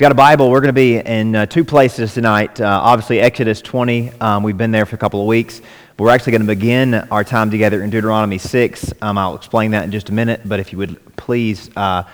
If you got a Bible, we're going to be in uh, two places tonight. Uh, obviously, Exodus 20. Um, we've been there for a couple of weeks. But we're actually going to begin our time together in Deuteronomy 6. Um, I'll explain that in just a minute. But if you would please uh,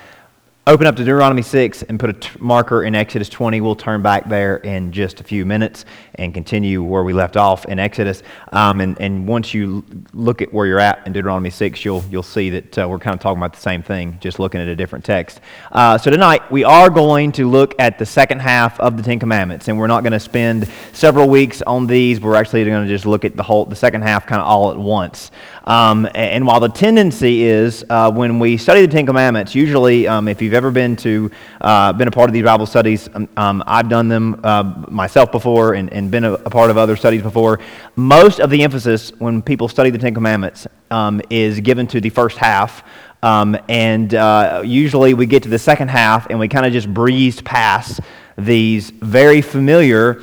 open up to Deuteronomy 6 and put a t- marker in Exodus 20. We'll turn back there in just a few minutes and continue where we left off in Exodus. Um, and, and once you look at where you're at in Deuteronomy 6, you'll, you'll see that uh, we're kind of talking about the same thing, just looking at a different text. Uh, so tonight, we are going to look at the second half of the Ten Commandments. And we're not going to spend several weeks on these. We're actually going to just look at the whole, the second half kind of all at once. Um, and while the tendency is uh, when we study the Ten Commandments, usually um, if you've ever been to uh, been a part of these Bible studies, um, um I've done them uh, myself before and, and been a, a, part of other studies before. Most of the emphasis when people study the Ten Commandments um, is given to the first half. Um, and uh, usually we get to the second half and we kind of just breezed past these very familiar,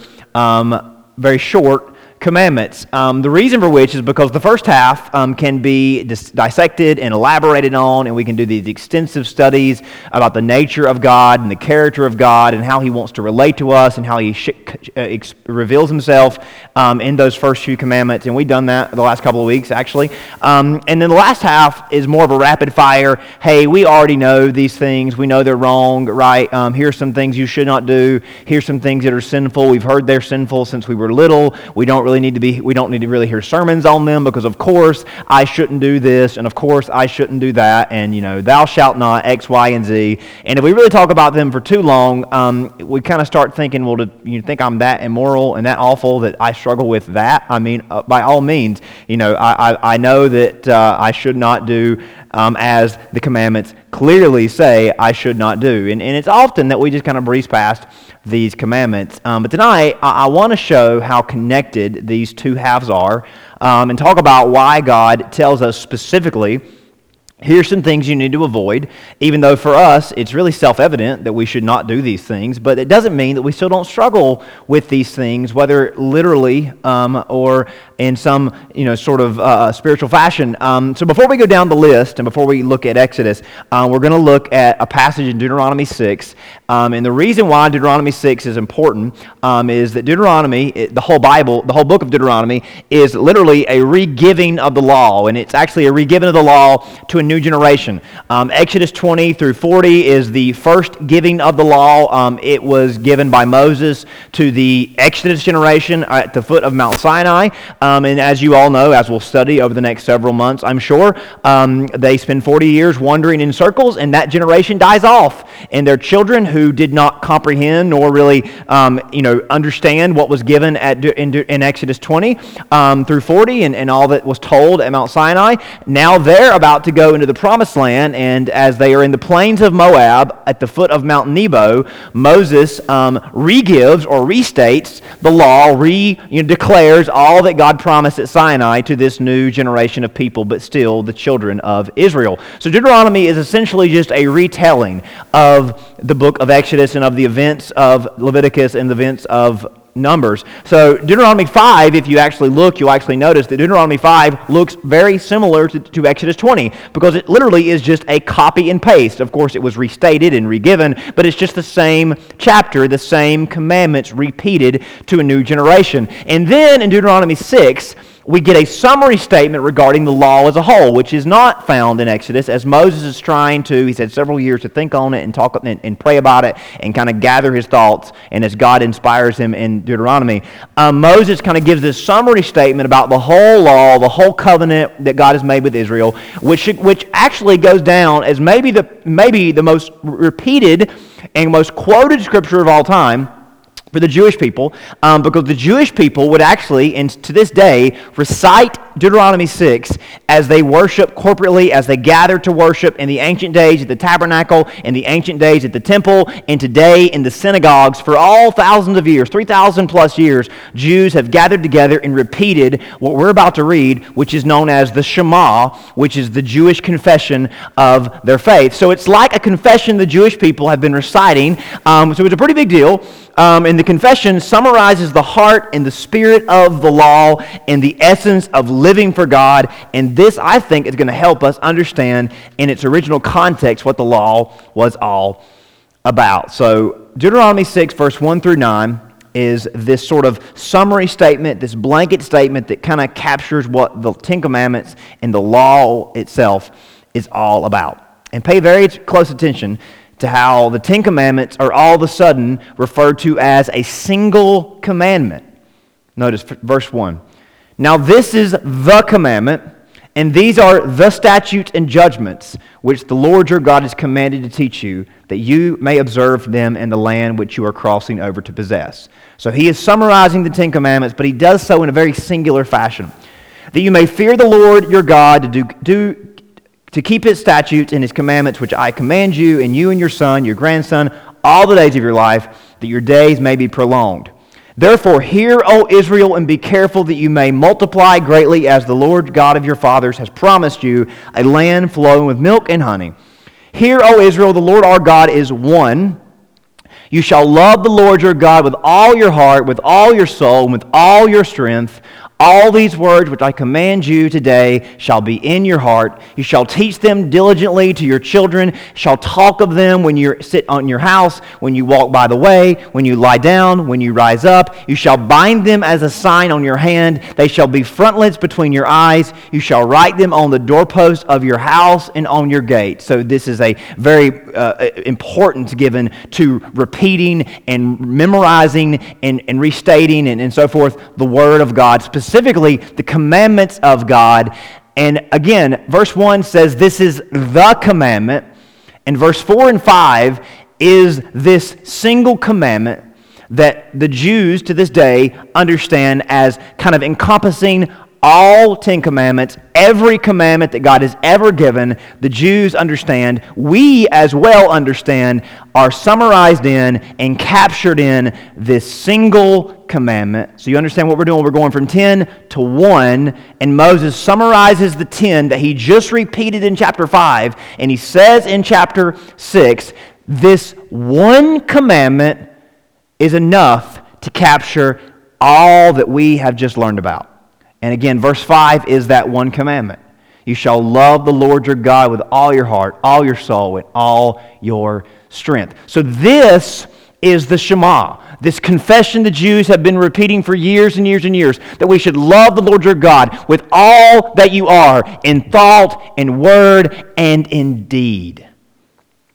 very short commandments. Um, the reason for which is because the first half um, can be dis- dissected and elaborated on, and we can do these extensive studies about the nature of God and the character of God and how He wants to relate to us and how He sh- uh, ex- reveals Himself um, in those first few commandments. And we've done that the last couple of weeks, actually. Um, and then the last half is more of a rapid fire. Hey, we already know these things. We know they're wrong, right? Um, here's some things you should not do. Here's some things that are sinful. We've heard they're sinful since we were little. We don't really really need to be, we don't need to really hear sermons on them because, of course, I shouldn't do this, and of course, I shouldn't do that, and, you know, thou shalt not, X, Y, and Z. And if we really talk about them for too long, um, we kind of start thinking, well, do you think I'm that immoral and that awful that I struggle with that? I mean, uh, by all means, you know, I, I, I know that uh, I should not do um, as the commandments clearly say I should not do. And, and it's often that we just kind of breeze past these commandments. Um, but tonight, I, I want to show how connected these two halves are um, and talk about why God tells us specifically Here's some things you need to avoid, even though for us it's really self evident that we should not do these things, but it doesn't mean that we still don't struggle with these things, whether literally um, or in some you know, sort of uh, spiritual fashion. Um, so before we go down the list and before we look at Exodus, uh, we're going to look at a passage in Deuteronomy 6. Um, and the reason why Deuteronomy 6 is important um, is that Deuteronomy, the whole Bible, the whole book of Deuteronomy, is literally a regiving of the law. And it's actually a regiving of the law to a new generation. Um, Exodus 20 through 40 is the first giving of the law. Um, it was given by Moses to the Exodus generation at the foot of Mount Sinai. Um, and as you all know, as we'll study over the next several months, I'm sure, um, they spend 40 years wandering in circles, and that generation dies off. And their children who did not comprehend nor really um, you know, understand what was given at, in, in Exodus 20 um, through 40 and, and all that was told at Mount Sinai, now they're about to go into the promised land, and as they are in the plains of Moab at the foot of Mount Nebo, Moses um, re-gives or restates the law, re you know, declares all that God promised at Sinai to this new generation of people, but still the children of Israel. So Deuteronomy is essentially just a retelling of the book of Exodus and of the events of Leviticus and the events of Numbers. So Deuteronomy 5, if you actually look, you'll actually notice that Deuteronomy 5 looks very similar to, to, Exodus 20 because it literally is just a copy and paste. Of course, it was restated and regiven, but it's just the same chapter, the same commandments repeated to a new generation. And then in Deuteronomy 6, we get a summary statement regarding the law as a whole, which is not found in Exodus, as Moses is trying to, he's had several years to think on it and talk and, and pray about it and kind of gather his thoughts, and as God inspires him in Deuteronomy. Um, Moses kind of gives this summary statement about the whole law, the whole covenant that God has made with Israel, which, which actually goes down as maybe the, maybe the most repeated and most quoted scripture of all time for the Jewish people um, because the Jewish people would actually, and to this day, recite Deuteronomy 6 as they worship corporately, as they gather to worship in the ancient days at the tabernacle, in the ancient days at the temple, and today in the synagogues. For all thousands of years, 3,000 plus years, Jews have gathered together and repeated what we're about to read, which is known as the Shema, which is the Jewish confession of their faith. So it's like a confession the Jewish people have been reciting. Um, so it's a pretty big deal. Um, and the confession summarizes the heart and the spirit of the law and the essence of living for God. And this, I think, is going to help us understand in its original context what the law was all about. So Deuteronomy 6, verse 1 through 9 is this sort of summary statement, this blanket statement that kind of captures what the Ten Commandments and the law itself is all about. And pay very close attention to how the Ten Commandments are all of a sudden referred to as a single commandment. Notice verse 1. Now, this is the commandment, and these are the statutes and judgments which the Lord your God has commanded to teach you, that you may observe them in the land which you are crossing over to possess. So he is summarizing the Ten Commandments, but he does so in a very singular fashion. That you may fear the Lord your God to, do, do, to keep his statutes and his commandments, which I command you, and you and your son, your grandson, all the days of your life, that your days may be prolonged. Therefore, hear, O Israel, and be careful that you may multiply greatly as the Lord God of your fathers has promised you, a land flowing with milk and honey. Hear, O Israel, the Lord our God is one. You shall love the Lord your God with all your heart, with all your soul, and with all your strength. All these words which I command you today shall be in your heart. You shall teach them diligently to your children, shall talk of them when you sit on your house, when you walk by the way, when you lie down, when you rise up. You shall bind them as a sign on your hand. They shall be frontlets between your eyes. You shall write them on the doorposts of your house and on your gate. So this is a very uh, importance given to repeating and memorizing and, and restating and, and so forth the word of God specifically specifically the commandments of God. And again, verse 1 says this is the commandment, and verse 4 and 5 is this single commandment that the Jews to this day understand as kind of encompassing all Ten Commandments, every commandment that God has ever given, the Jews understand, we as well understand, are summarized in and captured in this single commandment. So you understand what we're doing? We're going from 10 to 1, and Moses summarizes the 10 that he just repeated in chapter 5, and he says in chapter 6, this one commandment is enough to capture all that we have just learned about. And again, verse 5 is that one commandment. You shall love the Lord your God with all your heart, all your soul, and all your strength. So, this is the Shema, this confession the Jews have been repeating for years and years and years that we should love the Lord your God with all that you are in thought, in word, and in deed.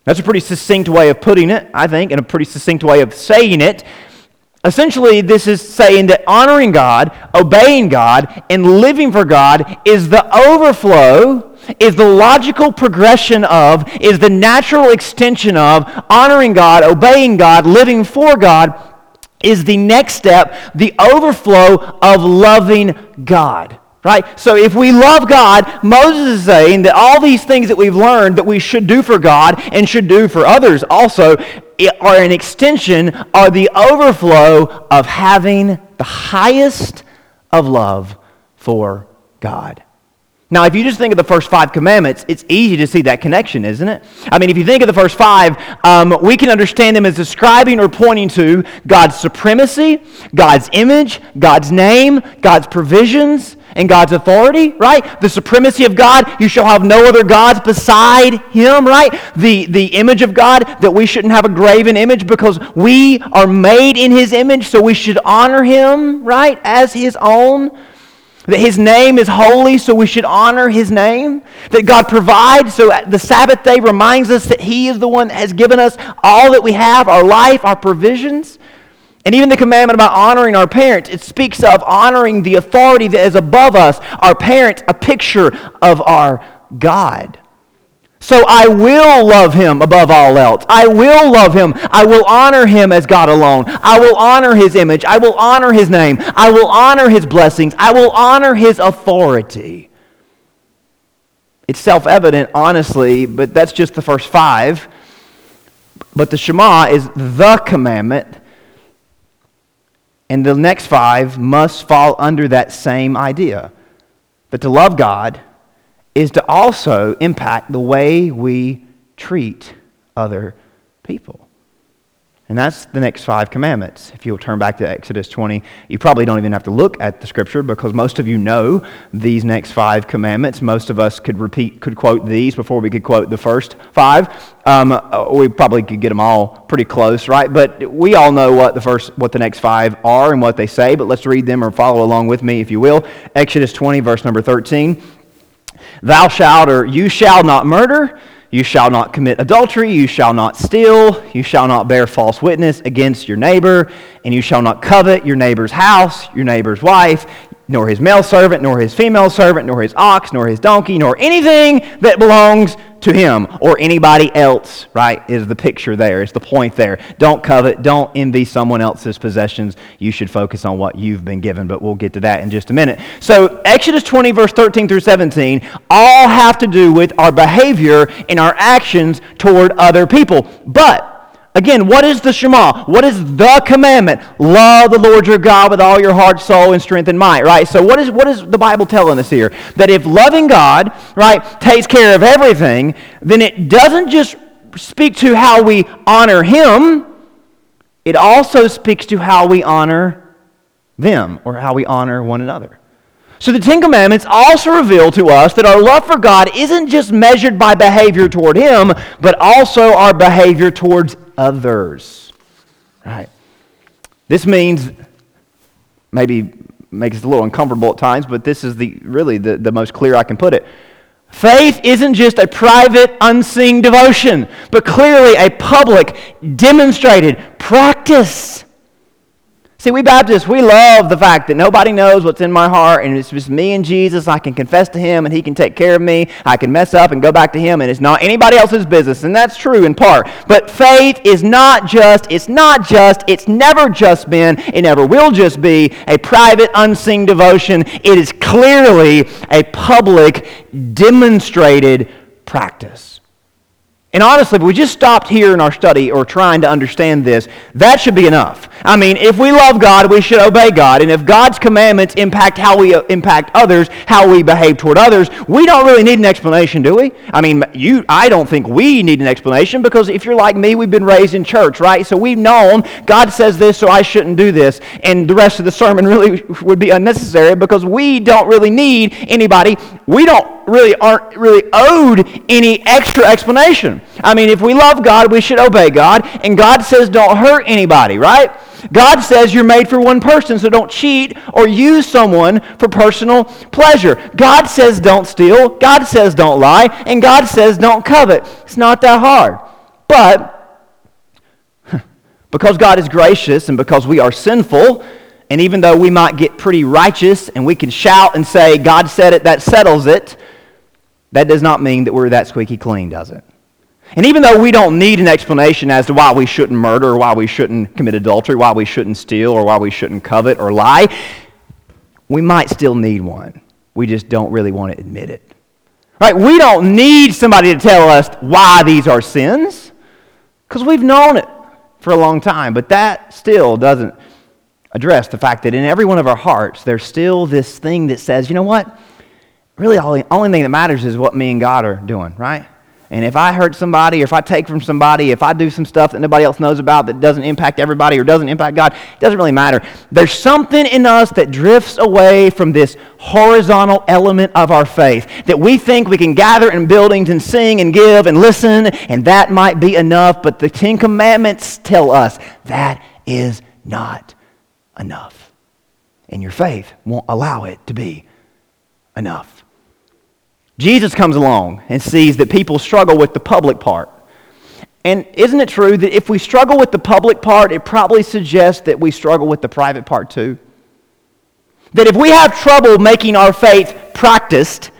That's a pretty succinct way of putting it, I think, and a pretty succinct way of saying it. Essentially, this is saying that honoring God, obeying God, and living for God is the overflow, is the logical progression of, is the natural extension of honoring God, obeying God, living for God, is the next step, the overflow of loving God. Right? So if we love God, Moses is saying that all these things that we've learned that we should do for God and should do for others also are an extension, are the overflow of having the highest of love for God. Now, if you just think of the first five commandments, it's easy to see that connection, isn't it? I mean, if you think of the first five, um, we can understand them as describing or pointing to God's supremacy, God's image, God's name, God's provisions, and God's authority, right? The supremacy of God, you shall have no other gods beside him, right? The, the image of God, that we shouldn't have a graven image because we are made in his image, so we should honor him, right, as his own. That his name is holy, so we should honor his name. That God provides, so the Sabbath day reminds us that he is the one that has given us all that we have, our life, our provisions. And even the commandment about honoring our parents, it speaks of honoring the authority that is above us. Our parents, a picture of our God. So I will love him above all else. I will love him. I will honor him as God alone. I will honor his image. I will honor his name. I will honor his blessings. I will honor his authority. It's self evident, honestly, but that's just the first five. But the Shema is the commandment and the next five must fall under that same idea. But to love God is to also impact the way we treat other people. And that's the next five commandments. If you'll turn back to Exodus 20, you probably don't even have to look at the scripture because most of you know these next five commandments. Most of us could repeat, could quote these before we could quote the first five. Um, uh, we probably could get them all pretty close, right? But we all know what the first, what the next five are and what they say. But let's read them or follow along with me, if you will. Exodus 20, verse number 13. Thou shalt or you shall not murder. You shall not commit adultery, you shall not steal, you shall not bear false witness against your neighbor, and you shall not covet your neighbor's house, your neighbor's wife, nor his male servant, nor his female servant, nor his ox, nor his donkey, nor anything that belongs to him or anybody else, right? Is the picture there, is the point there. Don't covet, don't envy someone else's possessions. You should focus on what you've been given, but we'll get to that in just a minute. So, Exodus 20, verse 13 through 17, all have to do with our behavior and our actions toward other people. But, Again, what is the Shema? What is the commandment? Love the Lord your God with all your heart, soul, and strength and might, right? So what is, what is the Bible telling us here? That if loving God, right, takes care of everything, then it doesn't just speak to how we honor Him, it also speaks to how we honor them or how we honor one another. So the Ten Commandments also reveal to us that our love for God isn't just measured by behavior toward Him, but also our behavior towards others. Right? This means maybe makes it a little uncomfortable at times, but this is the really the, the most clear I can put it. Faith isn't just a private, unseen devotion, but clearly a public, demonstrated practice. See, we Baptists, we love the fact that nobody knows what's in my heart, and it's just me and Jesus. I can confess to Him, and He can take care of me. I can mess up and go back to Him, and it's not anybody else's business. And that's true in part. But faith is not just, it's not just, it's never just been, it never will just be a private, unseen devotion. It is clearly a public, demonstrated practice. And honestly, if we just stopped here in our study or trying to understand this, that should be enough. I mean, if we love God, we should obey God. And if God's commandments impact how we uh, impact others, how we behave toward others, we don't really need an explanation, do we? I mean, you, I don't think we need an explanation because if you're like me, we've been raised in church, right? So we've known God says this, so I shouldn't do this. And the rest of the sermon really would be unnecessary because we don't really need anybody. We don't really aren't really owed any extra explanation. I mean, if we love God, we should obey God. And God says don't hurt anybody, right? God says you're made for one person, so don't cheat or use someone for personal pleasure. God says don't steal. God says don't lie. And God says don't covet. It's not that hard. But because God is gracious and because we are sinful, and even though we might get pretty righteous and we can shout and say, God said it, that settles it, that does not mean that we're that squeaky clean, does it? And even though we don't need an explanation as to why we shouldn't murder, or why we shouldn't commit adultery, why we shouldn't steal, or why we shouldn't covet or lie, we might still need one. We just don't really want to admit it. Right? We don't need somebody to tell us why these are sins because we've known it for a long time. But that still doesn't address the fact that in every one of our hearts, there's still this thing that says, you know what? really all the only thing that matters is what me and God are doing, right? And if I hurt somebody, or if I take from somebody, if I do some stuff that nobody else knows about that doesn't impact everybody or doesn't impact God, it doesn't really matter. There's something in us that drifts away from this horizontal element of our faith that we think we can gather in buildings and sing and give and listen, and that might be enough. But the Ten Commandments tell us that is not enough. And your faith won't allow it to be enough. Jesus comes along and sees that people struggle with the public part. And isn't it true that if we struggle with the public part, it probably suggests that we struggle with the private part too? That if we have trouble making our faith practiced,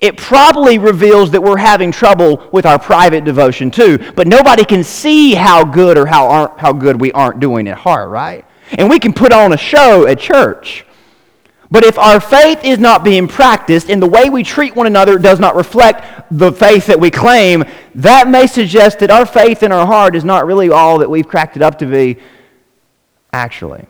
it probably reveals that we're having trouble with our private devotion too. But nobody can see how good or how, how good we aren't doing at heart, right? And we can put on a show at church. But if our faith is not being practiced and the way we treat one another does not reflect the faith that we claim, that may suggest that our faith in our heart is not really all that we've cracked it up to be, actually.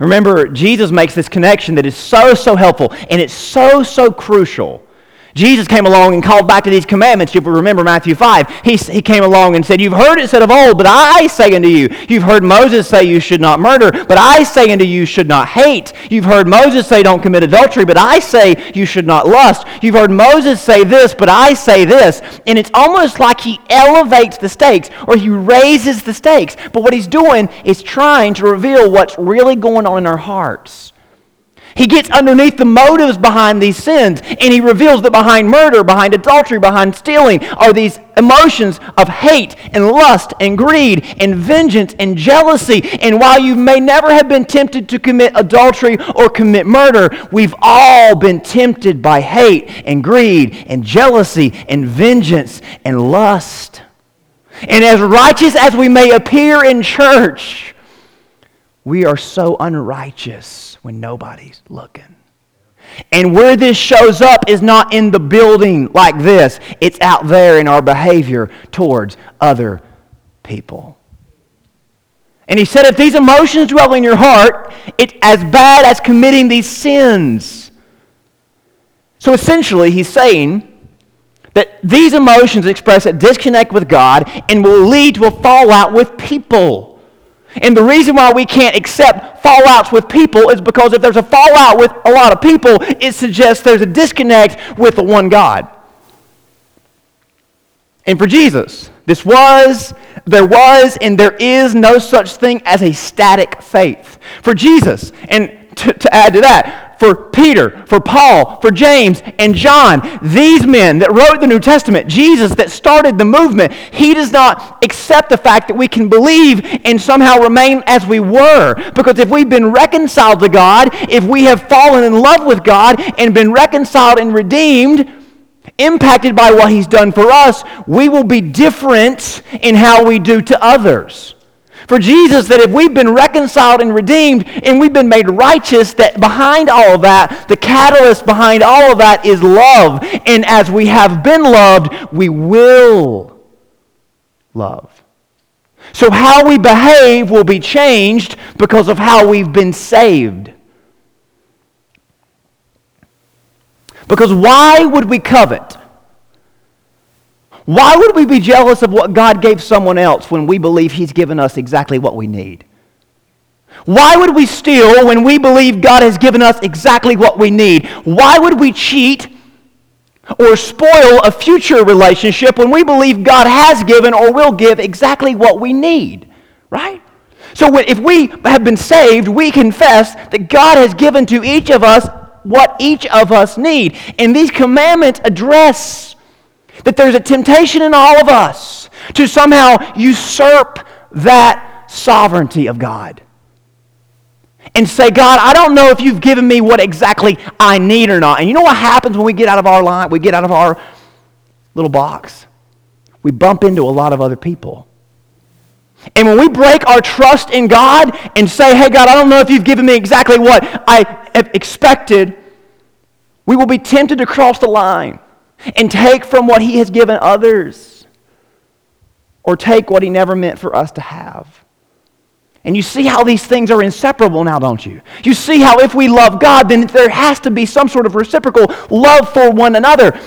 Remember, Jesus makes this connection that is so, so helpful, and it's so, so crucial Jesus came along and called back to these commandments. You remember Matthew 5, he, he came along and said, You've heard it said of old, but I say unto you, You've heard Moses say you should not murder, but I say unto you, should not hate. You've heard Moses say, Don't commit adultery, but I say you should not lust. You've heard Moses say this, but I say this. And it's almost like he elevates the stakes or he raises the stakes. But what he's doing is trying to reveal what's really going on in our hearts. He gets underneath the motives behind these sins, and he reveals that behind murder, behind adultery, behind stealing are these emotions of hate and lust and greed and vengeance and jealousy. And while you may never have been tempted to commit adultery or commit murder, we've all been tempted by hate and greed and jealousy and vengeance and lust. And as righteous as we may appear in church, we are so unrighteous when nobody's looking. And where this shows up is not in the building like this, it's out there in our behavior towards other people. And he said, if these emotions dwell in your heart, it's as bad as committing these sins. So essentially, he's saying that these emotions express a disconnect with God and will lead to a fallout with people. And the reason why we can't accept fallouts with people is because if there's a fallout with a lot of people, it suggests there's a disconnect with the one God. And for Jesus, this was, there was, and there is no such thing as a static faith. For Jesus, and to, to add to that, for Peter, for Paul, for James, and John. These men that wrote the New Testament, Jesus that started the movement, he does not accept the fact that we can believe and somehow remain as we were. Because if we've been reconciled to God, if we have fallen in love with God and been reconciled and redeemed, impacted by what he's done for us, we will be different in how we do to others for Jesus that if we've been reconciled and redeemed and we've been made righteous, that behind all of that, the catalyst behind all of that is love. And as we have been loved, we will love. So how we behave will be changed because of how we've been saved. Because why would we covet? Why would we be jealous of what God gave someone else when we believe He's given us exactly what we need? Why would we steal when we believe God has given us exactly what we need? Why would we cheat or spoil a future relationship when we believe God has given or will give exactly what we need? Right? So if we have been saved, we confess that God has given to each of us what each of us need. And these commandments address that there's a temptation in all of us to somehow usurp that sovereignty of God. And say, God, I don't know if you've given me what exactly I need or not. And you know what happens when we get out of our line, we get out of our little box? We bump into a lot of other people. And when we break our trust in God and say, hey, God, I don't know if you've given me exactly what I expected, we will be tempted to cross the line and take from what He has given others or take what He never meant for us to have. And you see how these things are inseparable now, don't you? You see how if we love God, then there has to be some sort of reciprocal love for one another.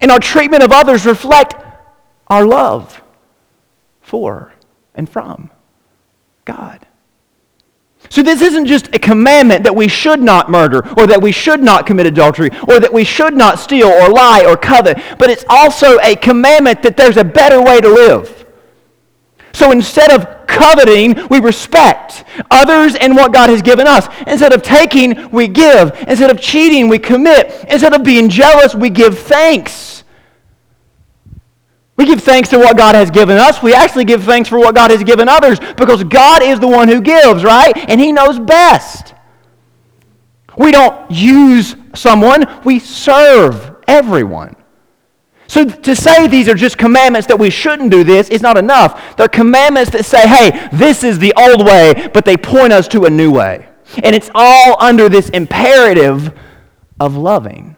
And our treatment of others reflect our love for and from God. So this isn't just a commandment that we should not murder or that we should not commit adultery or that we should not steal or lie or covet, but it's also a commandment that there's a better way to live. So instead of coveting, we respect others and what God has given us. Instead of taking, we give. Instead of cheating, we commit. Instead of being jealous, we give thanks. We give thanks to what God has given us. We actually give thanks for what God has given others because God is the one who gives, right? And He knows best. We don't use someone, we serve everyone. So to say these are just commandments that we shouldn't do this is not enough. They're commandments that say, hey, this is the old way, but they point us to a new way. And it's all under this imperative of loving.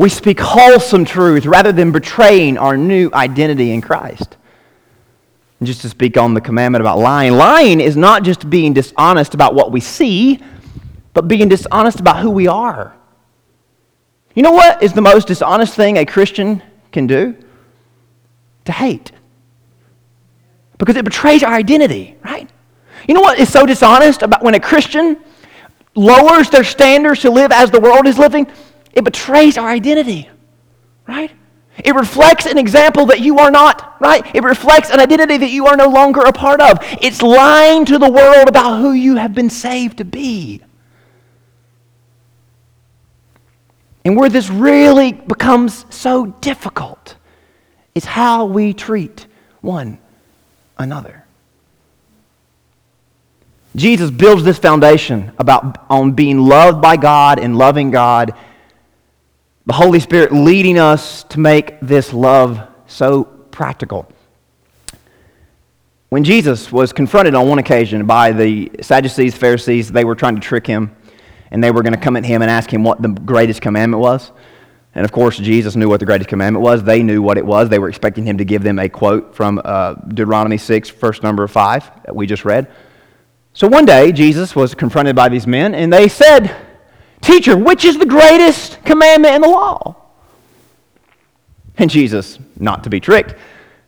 We speak wholesome truth rather than betraying our new identity in Christ. And just to speak on the commandment about lying, lying is not just being dishonest about what we see, but being dishonest about who we are. You know what is the most dishonest thing a Christian can do? To hate. Because it betrays our identity, right? You know what is so dishonest about when a Christian lowers their standards to live as the world is living? It betrays our identity, right? It reflects an example that you are not, right? It reflects an identity that you are no longer a part of. It's lying to the world about who you have been saved to be. And where this really becomes so difficult is how we treat one another. Jesus builds this foundation about on being loved by God and loving God. The Holy Spirit leading us to make this love so practical. When Jesus was confronted on one occasion by the Sadducees, Pharisees, they were trying to trick him and they were going to come at him and ask him what the greatest commandment was. And of course, Jesus knew what the greatest commandment was. They knew what it was. They were expecting him to give them a quote from uh, Deuteronomy 6, first number 5, that we just read. So one day, Jesus was confronted by these men, and they said, Teacher, which is the greatest commandment in the law? And Jesus, not to be tricked,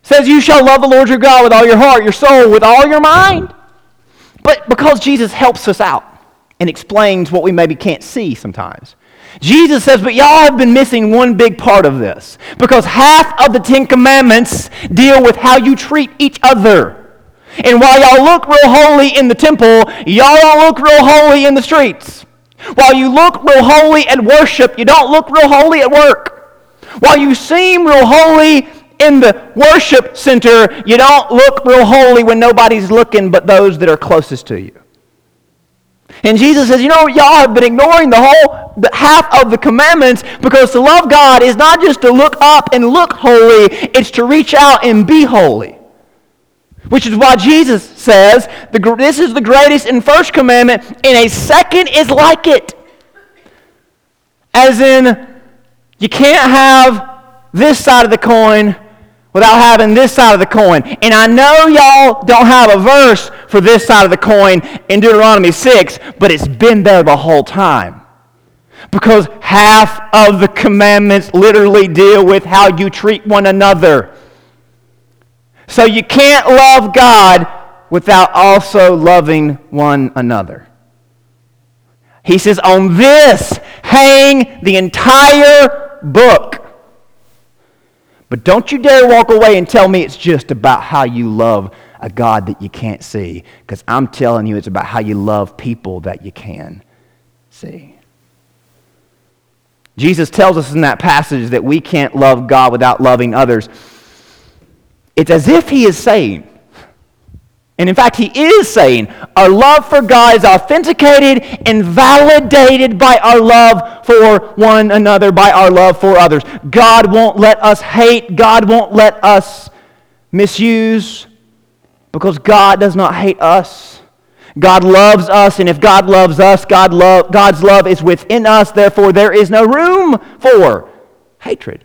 says, You shall love the Lord your God with all your heart, your soul, with all your mind. But because Jesus helps us out, and explains what we maybe can't see sometimes. Jesus says, but y'all have been missing one big part of this because half of the Ten Commandments deal with how you treat each other. And while y'all look real holy in the temple, y'all don't look real holy in the streets. While you look real holy at worship, you don't look real holy at work. While you seem real holy in the worship center, you don't look real holy when nobody's looking but those that are closest to you. And Jesus says, you know, y'all have been ignoring the whole the half of the commandments because to love God is not just to look up and look holy, it's to reach out and be holy. Which is why Jesus says, the, this is the greatest and first commandment, and a second is like it. As in, you can't have this side of the coin without having this side of the coin. And I know y'all don't have a verse for this side of the coin in Deuteronomy 6, but it's been there the whole time. Because half of the commandments literally deal with how you treat one another. So you can't love God without also loving one another. He says, on this hang the entire book. But don't you dare walk away and tell me it's just about how you love a God that you can't see. Because I'm telling you, it's about how you love people that you can see. Jesus tells us in that passage that we can't love God without loving others. It's as if he is saying, and in fact, he is saying our love for God is authenticated and validated by our love for one another, by our love for others. God won't let us hate, God won't let us misuse, because God does not hate us. God loves us, and if God loves us, God love, God's love is within us. Therefore, there is no room for hatred.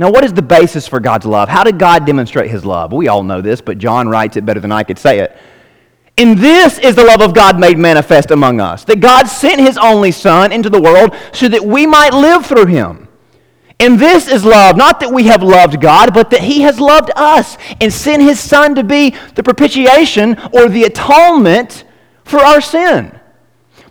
Now, what is the basis for God's love? How did God demonstrate his love? We all know this, but John writes it better than I could say it. And this is the love of God made manifest among us that God sent his only Son into the world so that we might live through him. And this is love, not that we have loved God, but that he has loved us and sent his Son to be the propitiation or the atonement for our sin.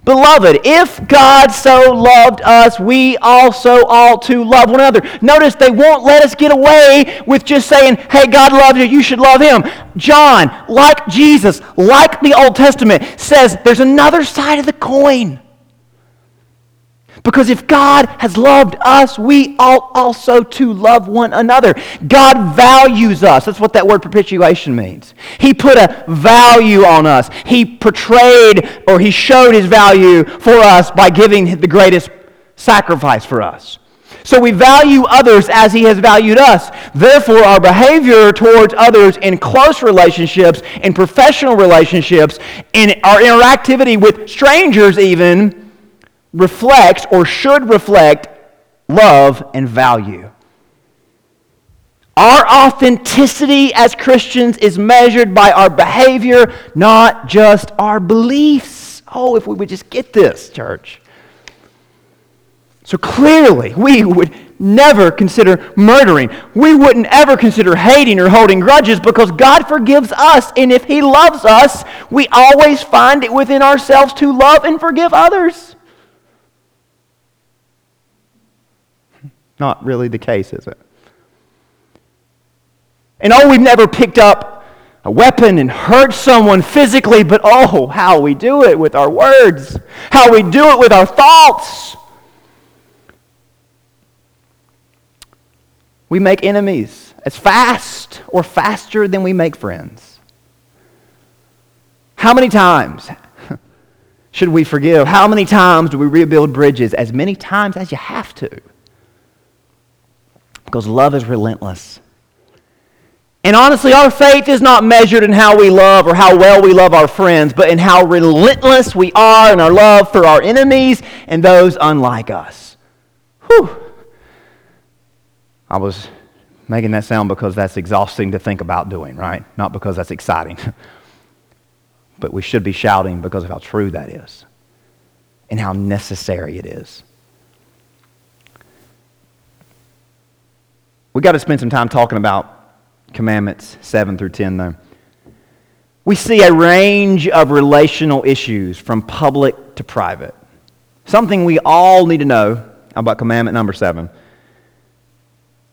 Beloved, if God so loved us, we also ought to love one another. Notice they won't let us get away with just saying, hey, God loves you, you should love him. John, like Jesus, like the Old Testament, says there's another side of the coin. Because if God has loved us, we ought also to love one another. God values us. That's what that word propitiation means. He put a value on us. He portrayed or he showed his value for us by giving the greatest sacrifice for us. So we value others as he has valued us. Therefore, our behavior towards others in close relationships, in professional relationships, in our interactivity with strangers, even, reflects or should reflect love and value. Our authenticity as Christians is measured by our behavior, not just our beliefs Oh, if we would just get this, church. So clearly, we would never consider murdering. We wouldn't ever consider hating or holding grudges because God forgives us. And if He loves us, we always find it within ourselves to love and forgive others. Not really the case, is it? And oh, we've never picked up a weapon and hurt someone physically, but oh, how we do it with our words, how we do it with our thoughts. We make enemies as fast or faster than we make friends. How many times should we forgive? How many times do we rebuild bridges? As many times as you have to. Because love is relentless. And honestly, our faith is not measured in how we love or how well we love our friends, but in how relentless we are in our love for our enemies and those unlike us. Whew. I was making that sound because that's exhausting to think about doing, right? Not because that's exciting. but we should be shouting because of how true that is and how necessary it is. We got to spend some time talking about commandments 7 through 10, though. We see a range of relational issues from public to private. Something we all need to know about commandment number 7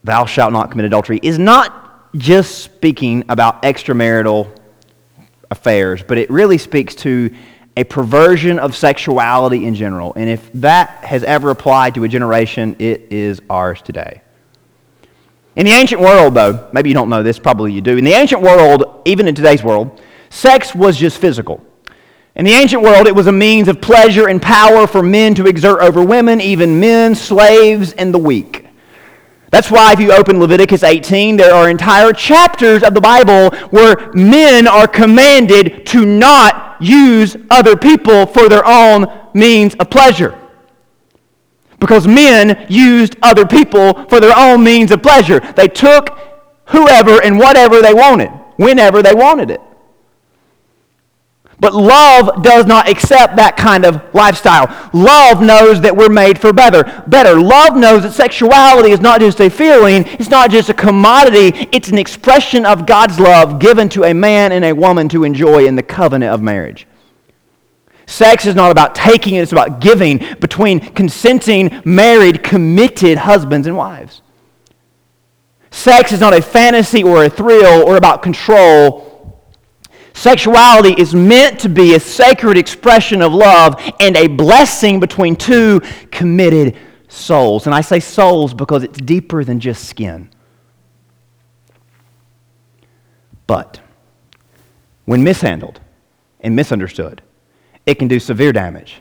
thou shalt not commit adultery, is not just speaking about extramarital affairs, but it really speaks to a perversion of sexuality in general. And if that has ever applied to a generation, it is ours today. In the ancient world, though, maybe you don't know this, probably you do. In the ancient world, even in today's world, sex was just physical. In the ancient world, it was a means of pleasure and power for men to exert over women, even men, slaves, and the weak. That's why if you open Leviticus 18, there are entire chapters of the Bible where men are commanded to not use other people for their own means of pleasure. Because men used other people for their own means of pleasure. They took whoever and whatever they wanted, whenever they wanted it. But love does not accept that kind of lifestyle. Love knows that we're made for better. Better. Love knows that sexuality is not just a feeling, it's not just a commodity, it's an expression of God's love given to a man and a woman to enjoy in the covenant of marriage. Sex is not about taking, it's about giving between consenting, married, committed husbands and wives. Sex is not a fantasy or a thrill or about control Sexuality is meant to be a sacred expression of love and a blessing between two committed souls. And I say souls because it's deeper than just skin. But when mishandled and misunderstood, it can do severe damage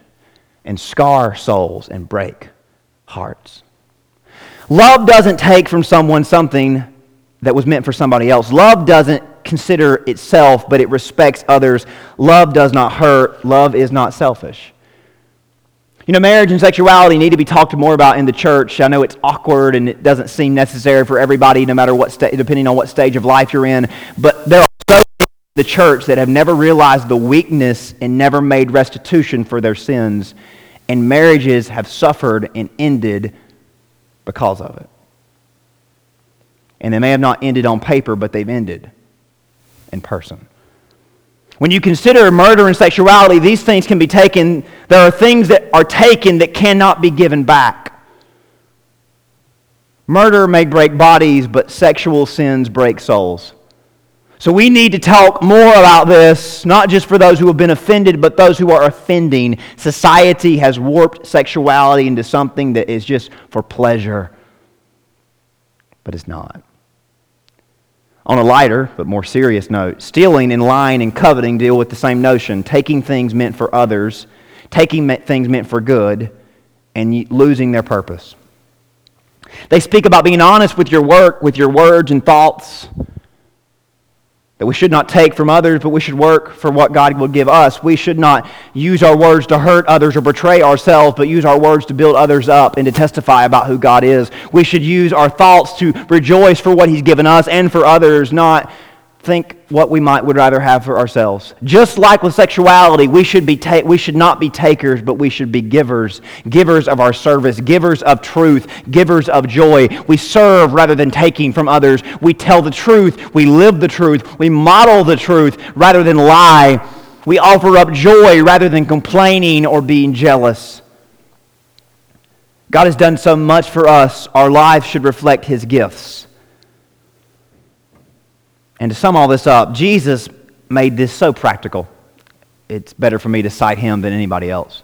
and scar souls and break hearts. Love doesn't take from someone something that was meant for somebody else. Love doesn't consider itself, but it respects others. Love does not hurt. Love is not selfish. You know, marriage and sexuality need to be talked more about in the church. I know it's awkward and it doesn't seem necessary for everybody, no matter what, sta- depending on what stage of life you're in. But there the church that have never realized the weakness and never made restitution for their sins, and marriages have suffered and ended because of it. And they may have not ended on paper, but they've ended in person. When you consider murder and sexuality, these things can be taken. There are things that are taken that cannot be given back. Murder may break bodies, but sexual sins break souls. So we need to talk more about this, not just for those who have been offended, but those who are offending. Society has warped sexuality into something that is just for pleasure, but it's not. On a lighter, but more serious note, stealing and lying and coveting deal with the same notion taking things meant for others, taking things meant for good, and losing their purpose. They speak about being honest with your work, with your words and thoughts, that we should not take from others, but we should work for what God will give us. We should not use our words to hurt others or betray ourselves, but use our words to build others up and to testify about who God is. We should use our thoughts to rejoice for what He's given us and for others, not think what we might would rather have for ourselves. Just like with sexuality, we should, be ta- we should not be takers, but we should be givers. Givers of our service, givers of truth, givers of joy. We serve rather than taking from others. We tell the truth. We live the truth. We model the truth rather than lie. We offer up joy rather than complaining or being jealous. God has done so much for us. Our lives should reflect his gifts. And to sum all this up, Jesus made this so practical. It's better for me to cite him than anybody else.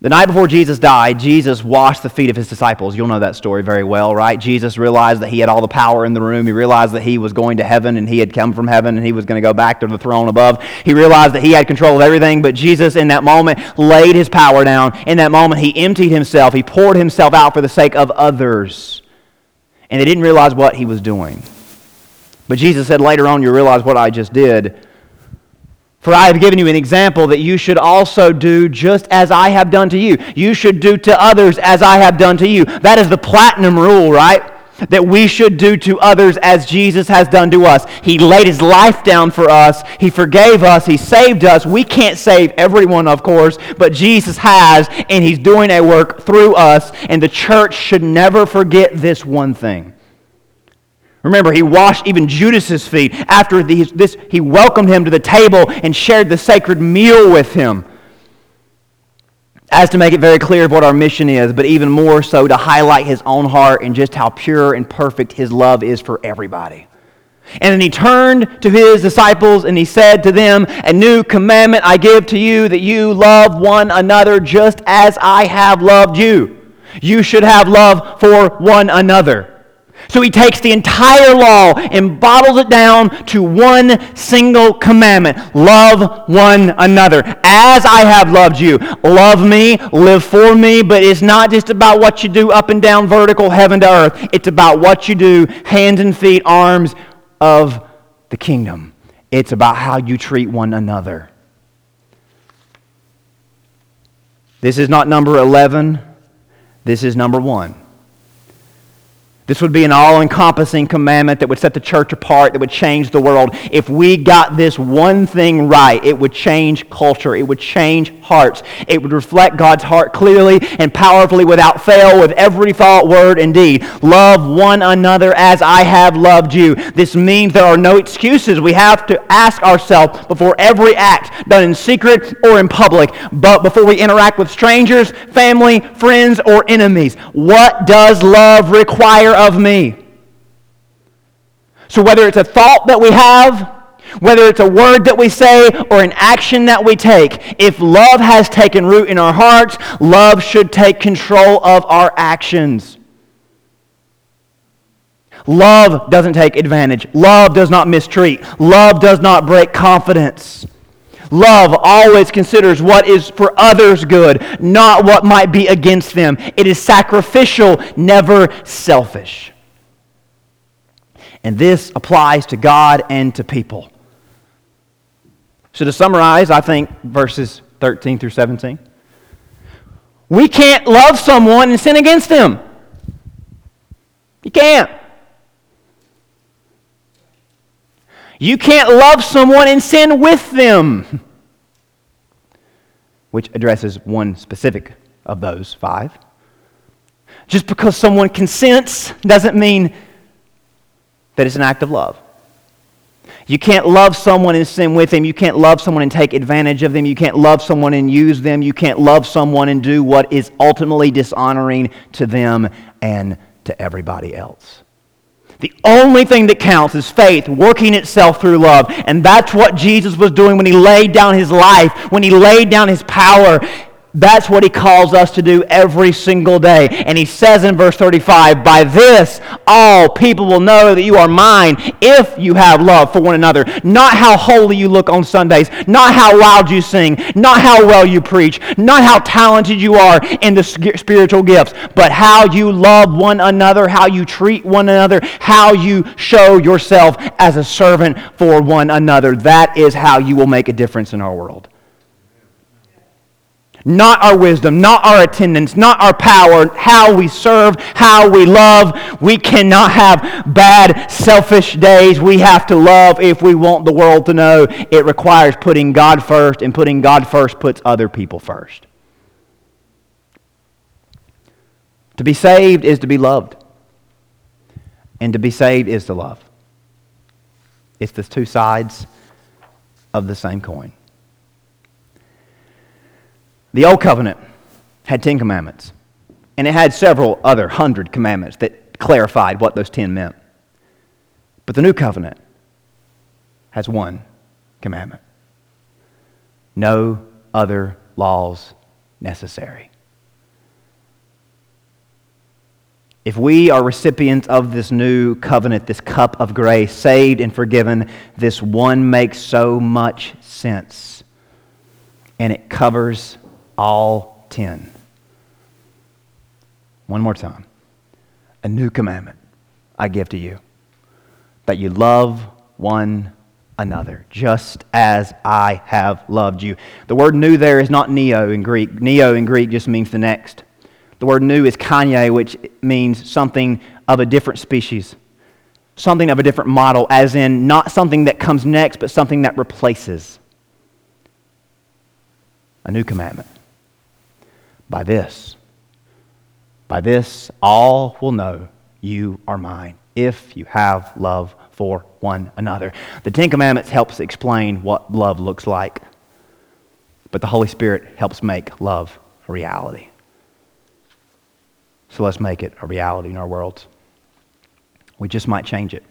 The night before Jesus died, Jesus washed the feet of his disciples. You'll know that story very well, right? Jesus realized that he had all the power in the room. He realized that he was going to heaven and he had come from heaven and he was going to go back to the throne above. He realized that he had control of everything, but Jesus, in that moment, laid his power down. In that moment, he emptied himself. He poured himself out for the sake of others. And they didn't realize what he was doing. But Jesus said later on, you realize what I just did. For I have given you an example that you should also do just as I have done to you. You should do to others as I have done to you. That is the platinum rule, right? That we should do to others as Jesus has done to us. He laid his life down for us. He forgave us. He saved us. We can't save everyone, of course, but Jesus has, and he's doing a work through us. And the church should never forget this one thing Remember, he washed even Judas's feet. After this, he welcomed him to the table and shared the sacred meal with him. As to make it very clear of what our mission is, but even more so to highlight his own heart and just how pure and perfect his love is for everybody. And then he turned to his disciples and he said to them, A new commandment I give to you that you love one another just as I have loved you. You should have love for one another. So he takes the entire law and bottles it down to one single commandment love one another. As I have loved you, love me, live for me, but it's not just about what you do up and down vertical, heaven to earth. It's about what you do, hands and feet, arms of the kingdom. It's about how you treat one another. This is not number 11, this is number one. This would be an all encompassing commandment that would set the church apart, that would change the world. If we got this one thing right, it would change culture. It would change hearts. It would reflect God's heart clearly and powerfully without fail with every thought, word, and deed. Love one another as I have loved you. This means there are no excuses. We have to ask ourselves before every act, done in secret or in public, but before we interact with strangers, family, friends, or enemies, what does love require of me. So, whether it's a thought that we have, whether it's a word that we say or an action that we take, if love has taken root in our hearts, love should take control of our actions. Love doesn't take advantage. Love does not mistreat. Love does not break confidence. Love always considers what is for others good, not what might be against them. It is sacrificial, never selfish. And this applies to God and to people. So, to summarize, I think verses 13 through 17. We can't love someone and sin against them. You can't. You can't love someone and sin with them, which addresses one specific of those five. Just because someone consents doesn't mean that it's an act of love. You can't love someone and sin with them. You can't love someone and take advantage of them. You can't love someone and use them. You can't love someone and do what is ultimately dishonoring to them and to everybody else. The only thing that counts is faith working itself through love. And that's what Jesus was doing when he laid down his life, when he laid down his power. That's what he calls us to do every single day. And he says in verse 35, By this all people will know that you are mine if you have love for one another. Not how holy you look on Sundays, not how loud you sing, not how well you preach, not how talented you are in the spiritual gifts, but how you love one another, how you treat one another, how you show yourself as a servant for one another. That is how you will make a difference in our world. Not our wisdom, not our attendance, not our power, how we serve, how we love. We cannot have bad, selfish days. We have to love if we want the world to know. It requires putting God first, and putting God first puts other people first. To be saved is to be loved, and to be saved is to love. It's the two sides of the same coin. The Old Covenant had Ten Commandments, and it had several other hundred commandments that clarified what those ten meant. But the New Covenant has one commandment no other laws necessary. If we are recipients of this new covenant, this cup of grace, saved and forgiven, this one makes so much sense. And it covers all ten. One more time. A new commandment I give to you that you love one another, just as I have loved you. The word new there is not neo in Greek. Neo in Greek just means the next. The word new is kaine, which means something of a different species, something of a different model, as in not something that comes next, but something that replaces. A new commandment. By this, by this, all will know you are mine if you have love for one another. The Ten Commandments helps explain what love looks like, but the Holy Spirit helps make love a reality. So let's make it a reality in our worlds. We just might change it.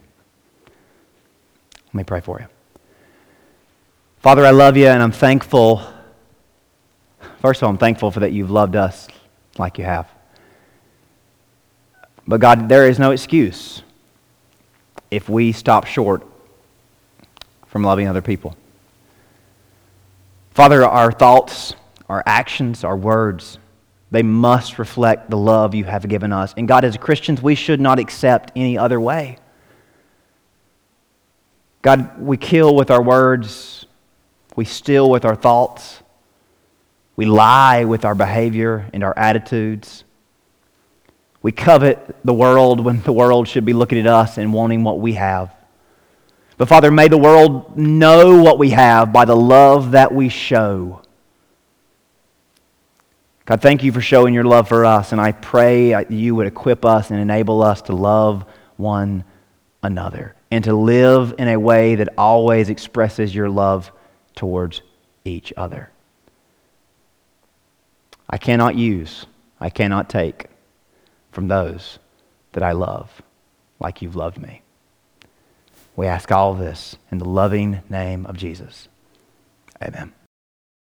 Let me pray for you. Father, I love you and I'm thankful. First of all, I'm thankful for that you've loved us like you have. But God, there is no excuse if we stop short from loving other people. Father, our thoughts, our actions, our words, they must reflect the love you have given us. And God, as Christians, we should not accept any other way. God, we kill with our words, we steal with our thoughts, we lie with our behavior and our attitudes. We covet the world when the world should be looking at us and wanting what we have. But Father, may the world know what we have by the love that we show. God, thank you for showing your love for us, and I pray you would equip us and enable us to love one another and to live in a way that always expresses your love towards each other. I cannot use, I cannot take from those that I love like you've loved me. We ask all this in the loving name of Jesus. Amen.